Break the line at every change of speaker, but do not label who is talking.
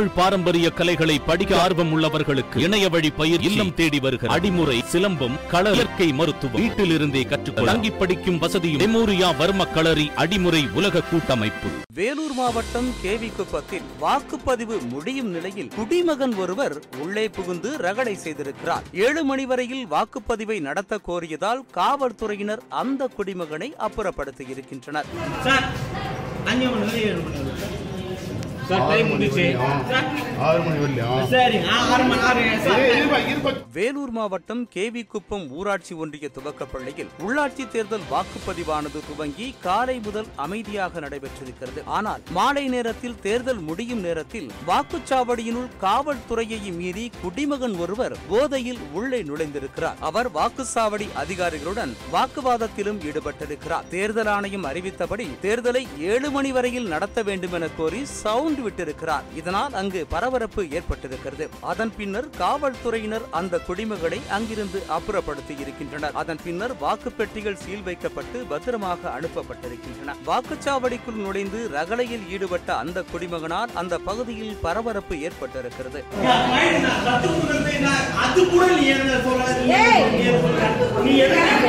தமிழ் பாரம்பரிய கலைகளை படிக்க ஆர்வம் உள்ளவர்களுக்கு இணைய வழி பயிர் இல்லம் தேடி வருகிற அடிமுறை சிலம்பம் கள இயற்கை மருத்துவம் வீட்டில் இருந்தே கற்றுக்கொள்ள தங்கி படிக்கும் வசதியும் மெமோரியா வர்ம களரி அடிமுறை உலக கூட்டமைப்பு.
வேலூர் மாவட்டம் கேவி குப்பத்தில் வாக்குப்பதிவு முடியும் நிலையில் குடிமகன் ஒருவர் உள்ளே புகுந்து ரகடை செய்திருக்கிறார். ஏழு மணி வரையில் வாக்குப்பதிவை நடத்த கோரியதால் காவல்துறையினர் அந்த குடிமகனை அப்புறப்படுத்தியிருக்கின்றனர்.
சார்
வேலூர் மாவட்டம் கேவி குப்பம் ஊராட்சி ஒன்றிய துவக்கப் பள்ளியில் உள்ளாட்சி தேர்தல் வாக்குப்பதிவானது துவங்கி காலை முதல் அமைதியாக நடைபெற்றிருக்கிறது. ஆனால் மாலை நேரத்தில் தேர்தல் முடியும் நேரத்தில் வாக்குச்சாவடியினுள் காவல்துறையை மீறி குடிமகன் ஒருவர் போதையில் உள்ளே நுழைந்திருக்கிறார். அவர் வாக்குச்சாவடி அதிகாரிகளுடன் வாக்குவாதத்திலும் ஈடுபட்டிருக்கிறார். தேர்தல் ஆணையம் அறிவித்தபடி தேர்தலை ஏழு மணி வரையில் நடத்த வேண்டும் என கோரி சவுண்ட் விட்டிருக்கிறார் இதனால் அங்கு பரபரப்பு ஏற்பட்டிருக்கிறது. அதன் பின்னர் காவல்துறையினர் அந்த குடிமகளை அங்கிருந்து அப்புறப்படுத்தி இருக்கின்றனர் அதன் பின்னர் வாக்கு பெட்டிகள் சீல் வைக்கப்பட்டு பத்திரமாக அனுப்பப்பட்டிருக்கின்றன. வாக்குச்சாவடிக்குள் நுழைந்து ரகளையில் ஈடுபட்ட அந்த குடிமகனால் அந்த பகுதியில் பரபரப்பு ஏற்பட்டிருக்கிறது.
அது கூட நீ என்ன நீ என்ன